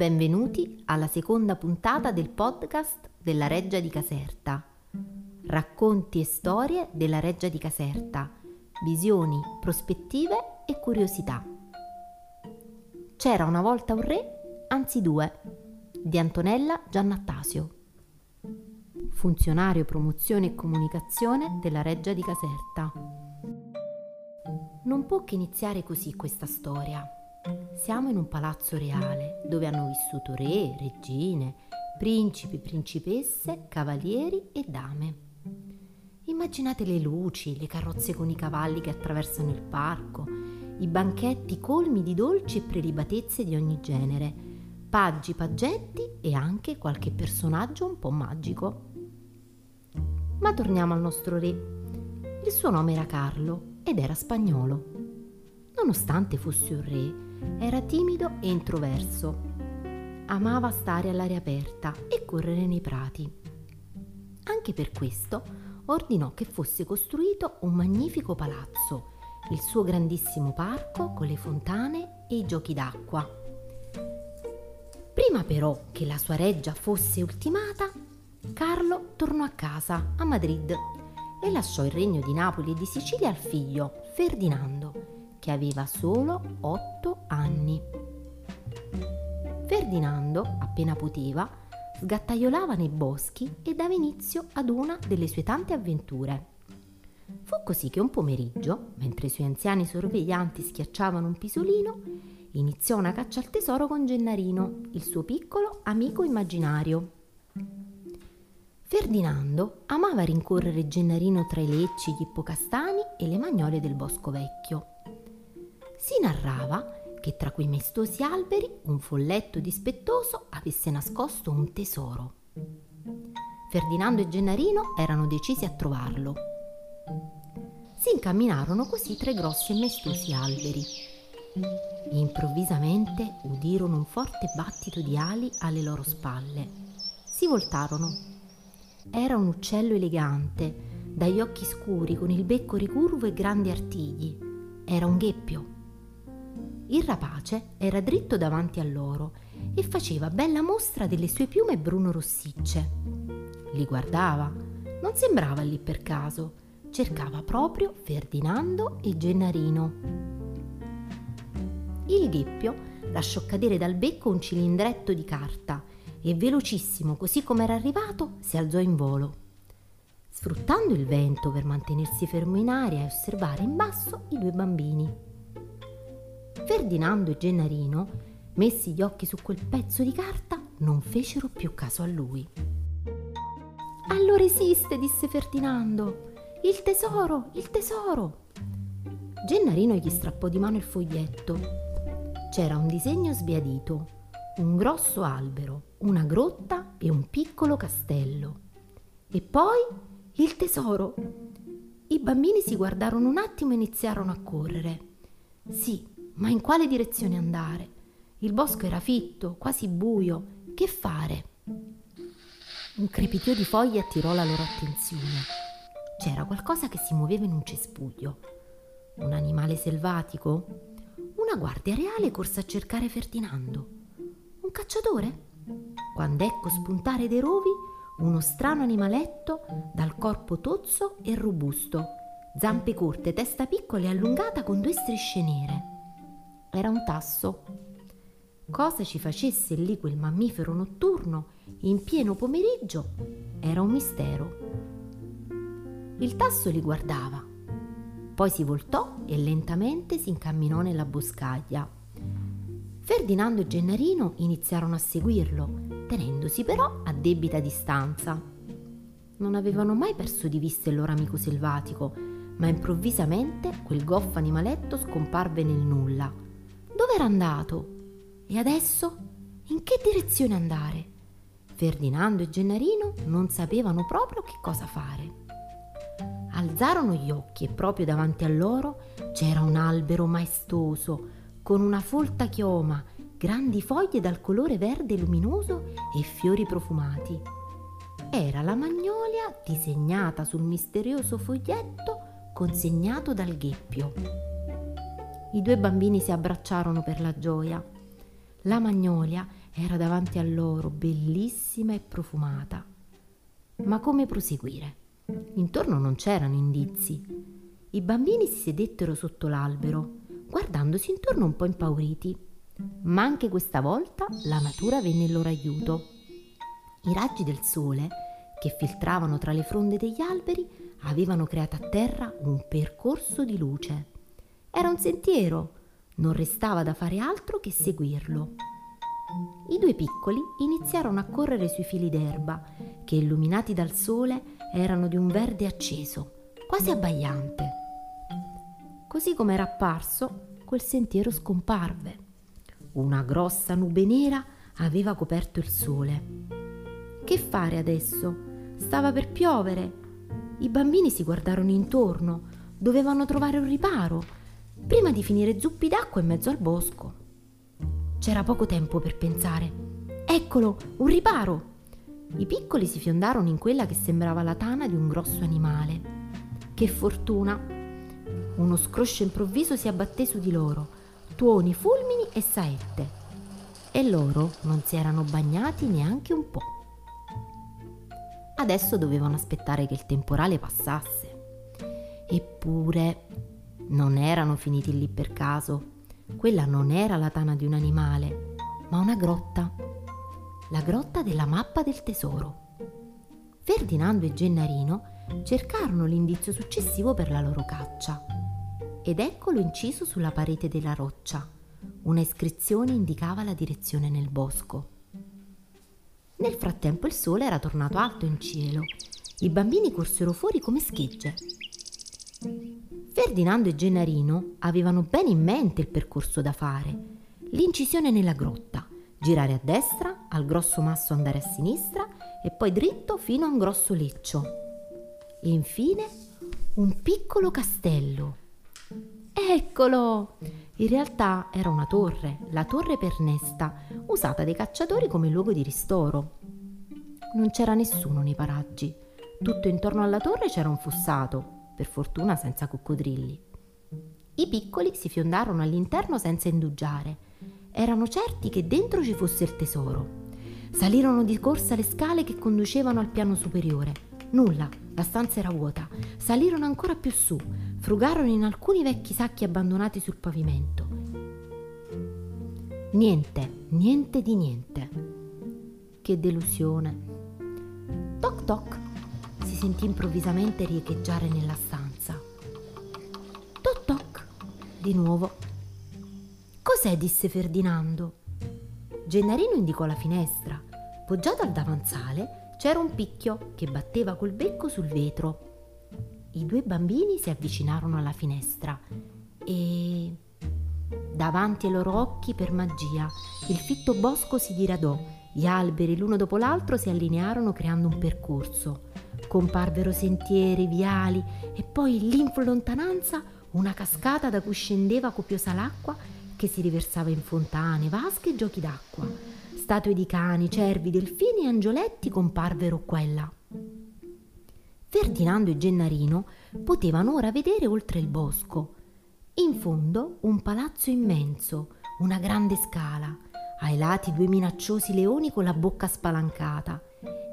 Benvenuti alla seconda puntata del podcast della Reggia di Caserta. Racconti e storie della Reggia di Caserta, visioni, prospettive e curiosità. C'era una volta un re, anzi due, di Antonella Giannattasio, funzionario promozione e comunicazione della Reggia di Caserta. Non può che iniziare così questa storia. Siamo in un palazzo reale dove hanno vissuto re, regine, principi, principesse, cavalieri e dame. Immaginate le luci, le carrozze con i cavalli che attraversano il parco, i banchetti colmi di dolci e prelibatezze di ogni genere, paggi, paggetti e anche qualche personaggio un po' magico. Ma torniamo al nostro re. Il suo nome era Carlo ed era spagnolo. Nonostante fosse un re, era timido e introverso. Amava stare all'aria aperta e correre nei prati. Anche per questo ordinò che fosse costruito un magnifico palazzo, il suo grandissimo parco con le fontane e i giochi d'acqua. Prima però che la sua reggia fosse ultimata, Carlo tornò a casa, a Madrid, e lasciò il regno di Napoli e di Sicilia al figlio, Ferdinando, che aveva solo otto anni. Ferdinando, appena poteva, sgattaiolava nei boschi e dava inizio ad una delle sue tante avventure. Fu così che un pomeriggio, mentre i suoi anziani sorveglianti schiacciavano un pisolino, iniziò una caccia al tesoro con Gennarino, il suo piccolo amico immaginario. Ferdinando amava rincorrere Gennarino tra i lecci, gli ippocastani e le magnole del bosco vecchio. Si narrava che tra quei maestosi alberi un folletto dispettoso avesse nascosto un tesoro. Ferdinando e Gennarino erano decisi a trovarlo. Si incamminarono così tra i grossi e maestosi alberi. Improvvisamente udirono un forte battito di ali alle loro spalle. Si voltarono era un uccello elegante, dagli occhi scuri, con il becco ricurvo e grandi artigli. Era un gheppio. Il rapace era dritto davanti a loro e faceva bella mostra delle sue piume bruno-rossicce. Li guardava, non sembrava lì per caso, cercava proprio Ferdinando e Gennarino. Il gheppio lasciò cadere dal becco un cilindretto di carta e velocissimo, così come era arrivato, si alzò in volo. Sfruttando il vento per mantenersi fermo in aria e osservare in basso i due bambini. Ferdinando e Gennarino, messi gli occhi su quel pezzo di carta, non fecero più caso a lui. Allora esiste, disse Ferdinando. Il tesoro, il tesoro. Gennarino gli strappò di mano il foglietto. C'era un disegno sbiadito, un grosso albero, una grotta e un piccolo castello. E poi il tesoro. I bambini si guardarono un attimo e iniziarono a correre. Sì, ma in quale direzione andare? Il bosco era fitto, quasi buio. Che fare? Un crepitio di foglie attirò la loro attenzione. C'era qualcosa che si muoveva in un cespuglio. Un animale selvatico? Una guardia reale corse a cercare Ferdinando. Un cacciatore? Quando ecco spuntare dei rovi uno strano animaletto dal corpo tozzo e robusto, zampe corte, testa piccola e allungata con due strisce nere. Era un tasso. Cosa ci facesse lì quel mammifero notturno in pieno pomeriggio era un mistero. Il tasso li guardava, poi si voltò e lentamente si incamminò nella boscaglia Ferdinando e Gennarino iniziarono a seguirlo, tenendosi però a debita distanza. Non avevano mai perso di vista il loro amico selvatico, ma improvvisamente quel goffo animaletto scomparve nel nulla. Dove era andato? E adesso? In che direzione andare? Ferdinando e Gennarino non sapevano proprio che cosa fare. Alzarono gli occhi e proprio davanti a loro c'era un albero maestoso, con una folta chioma, grandi foglie dal colore verde luminoso e fiori profumati. Era la magnolia disegnata sul misterioso foglietto consegnato dal gheppio. I due bambini si abbracciarono per la gioia. La magnolia era davanti a loro, bellissima e profumata. Ma come proseguire? Intorno non c'erano indizi. I bambini si sedettero sotto l'albero, guardandosi intorno un po' impauriti. Ma anche questa volta la natura venne in loro aiuto. I raggi del sole, che filtravano tra le fronde degli alberi, avevano creato a terra un percorso di luce. Era un sentiero, non restava da fare altro che seguirlo. I due piccoli iniziarono a correre sui fili d'erba, che illuminati dal sole erano di un verde acceso, quasi abbagliante. Così come era apparso, quel sentiero scomparve. Una grossa nube nera aveva coperto il sole. Che fare adesso? Stava per piovere. I bambini si guardarono intorno, dovevano trovare un riparo, prima di finire zuppi d'acqua in mezzo al bosco. C'era poco tempo per pensare. Eccolo, un riparo! I piccoli si fiondarono in quella che sembrava la tana di un grosso animale. Che fortuna! Uno scroscio improvviso si abbatté su di loro, tuoni, fulmini e saette. E loro non si erano bagnati neanche un po'. Adesso dovevano aspettare che il temporale passasse. Eppure non erano finiti lì per caso. Quella non era la tana di un animale, ma una grotta. La grotta della mappa del tesoro. Ferdinando e Gennarino cercarono l'indizio successivo per la loro caccia ed eccolo inciso sulla parete della roccia. Una iscrizione indicava la direzione nel bosco. Nel frattempo il sole era tornato alto in cielo. I bambini corsero fuori come schegge. Ferdinando e Gennarino avevano bene in mente il percorso da fare. L'incisione nella grotta, girare a destra, al grosso masso andare a sinistra e poi dritto fino a un grosso leccio. E infine un piccolo castello Eccolo! In realtà era una torre, la torre Pernesta, usata dai cacciatori come luogo di ristoro. Non c'era nessuno nei paraggi. Tutto intorno alla torre c'era un fossato, per fortuna senza coccodrilli. I piccoli si fiondarono all'interno senza indugiare. Erano certi che dentro ci fosse il tesoro. Salirono di corsa le scale che conducevano al piano superiore. Nulla, la stanza era vuota. Salirono ancora più su, frugarono in alcuni vecchi sacchi abbandonati sul pavimento. Niente, niente di niente. Che delusione. Toc toc sentì improvvisamente riecheggiare nella stanza. Toc toc di nuovo. Cos'è? disse Ferdinando. Gennarino indicò la finestra. Poggiato al davanzale c'era un picchio che batteva col becco sul vetro i due bambini si avvicinarono alla finestra e davanti ai loro occhi per magia il fitto bosco si diradò, gli alberi l'uno dopo l'altro si allinearono creando un percorso. Comparvero sentieri, viali e poi lì in lontananza una cascata da cui scendeva copiosa l'acqua che si riversava in fontane, vasche e giochi d'acqua. Statue di cani, cervi, delfini e angioletti comparvero qua e là. Ferdinando e Gennarino potevano ora vedere oltre il bosco. In fondo un palazzo immenso, una grande scala, ai lati due minacciosi leoni con la bocca spalancata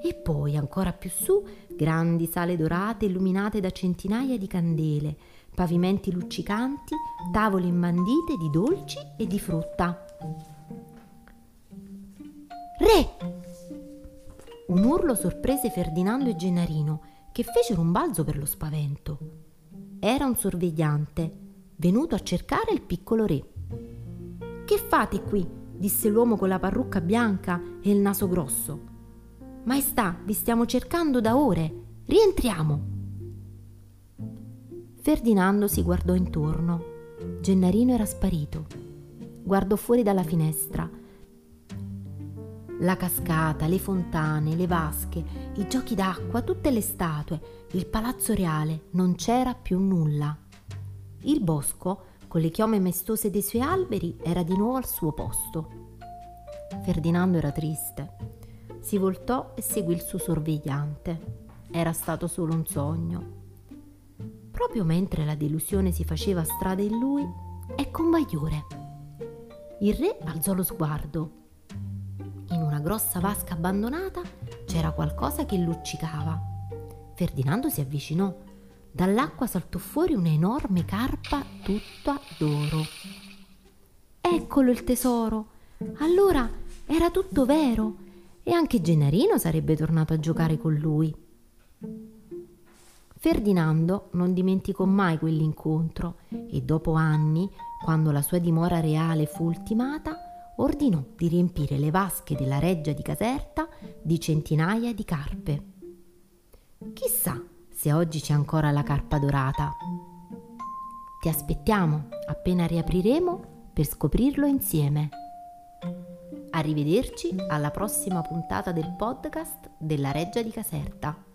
e poi ancora più su grandi sale dorate illuminate da centinaia di candele, pavimenti luccicanti, tavole imbandite di dolci e di frutta. Re! Un urlo sorprese Ferdinando e Gennarino che fecero un balzo per lo spavento. Era un sorvegliante, venuto a cercare il piccolo re. Che fate qui? disse l'uomo con la parrucca bianca e il naso grosso. Maestà, vi stiamo cercando da ore. Rientriamo. Ferdinando si guardò intorno. Gennarino era sparito. Guardò fuori dalla finestra la cascata, le fontane, le vasche, i giochi d'acqua, tutte le statue, il palazzo reale, non c'era più nulla. Il bosco, con le chiome maestose dei suoi alberi, era di nuovo al suo posto. Ferdinando era triste. Si voltò e seguì il suo sorvegliante. Era stato solo un sogno. Proprio mentre la delusione si faceva strada in lui, ecco un bagliore. Il re alzò lo sguardo grossa vasca abbandonata c'era qualcosa che luccicava. Ferdinando si avvicinò. Dall'acqua saltò fuori un'enorme carpa tutta d'oro. Eccolo il tesoro! Allora era tutto vero e anche Gennarino sarebbe tornato a giocare con lui. Ferdinando non dimenticò mai quell'incontro e dopo anni, quando la sua dimora reale fu ultimata, ordinò di riempire le vasche della reggia di Caserta di centinaia di carpe. Chissà se oggi c'è ancora la carpa dorata. Ti aspettiamo appena riapriremo per scoprirlo insieme. Arrivederci alla prossima puntata del podcast della Reggia di Caserta.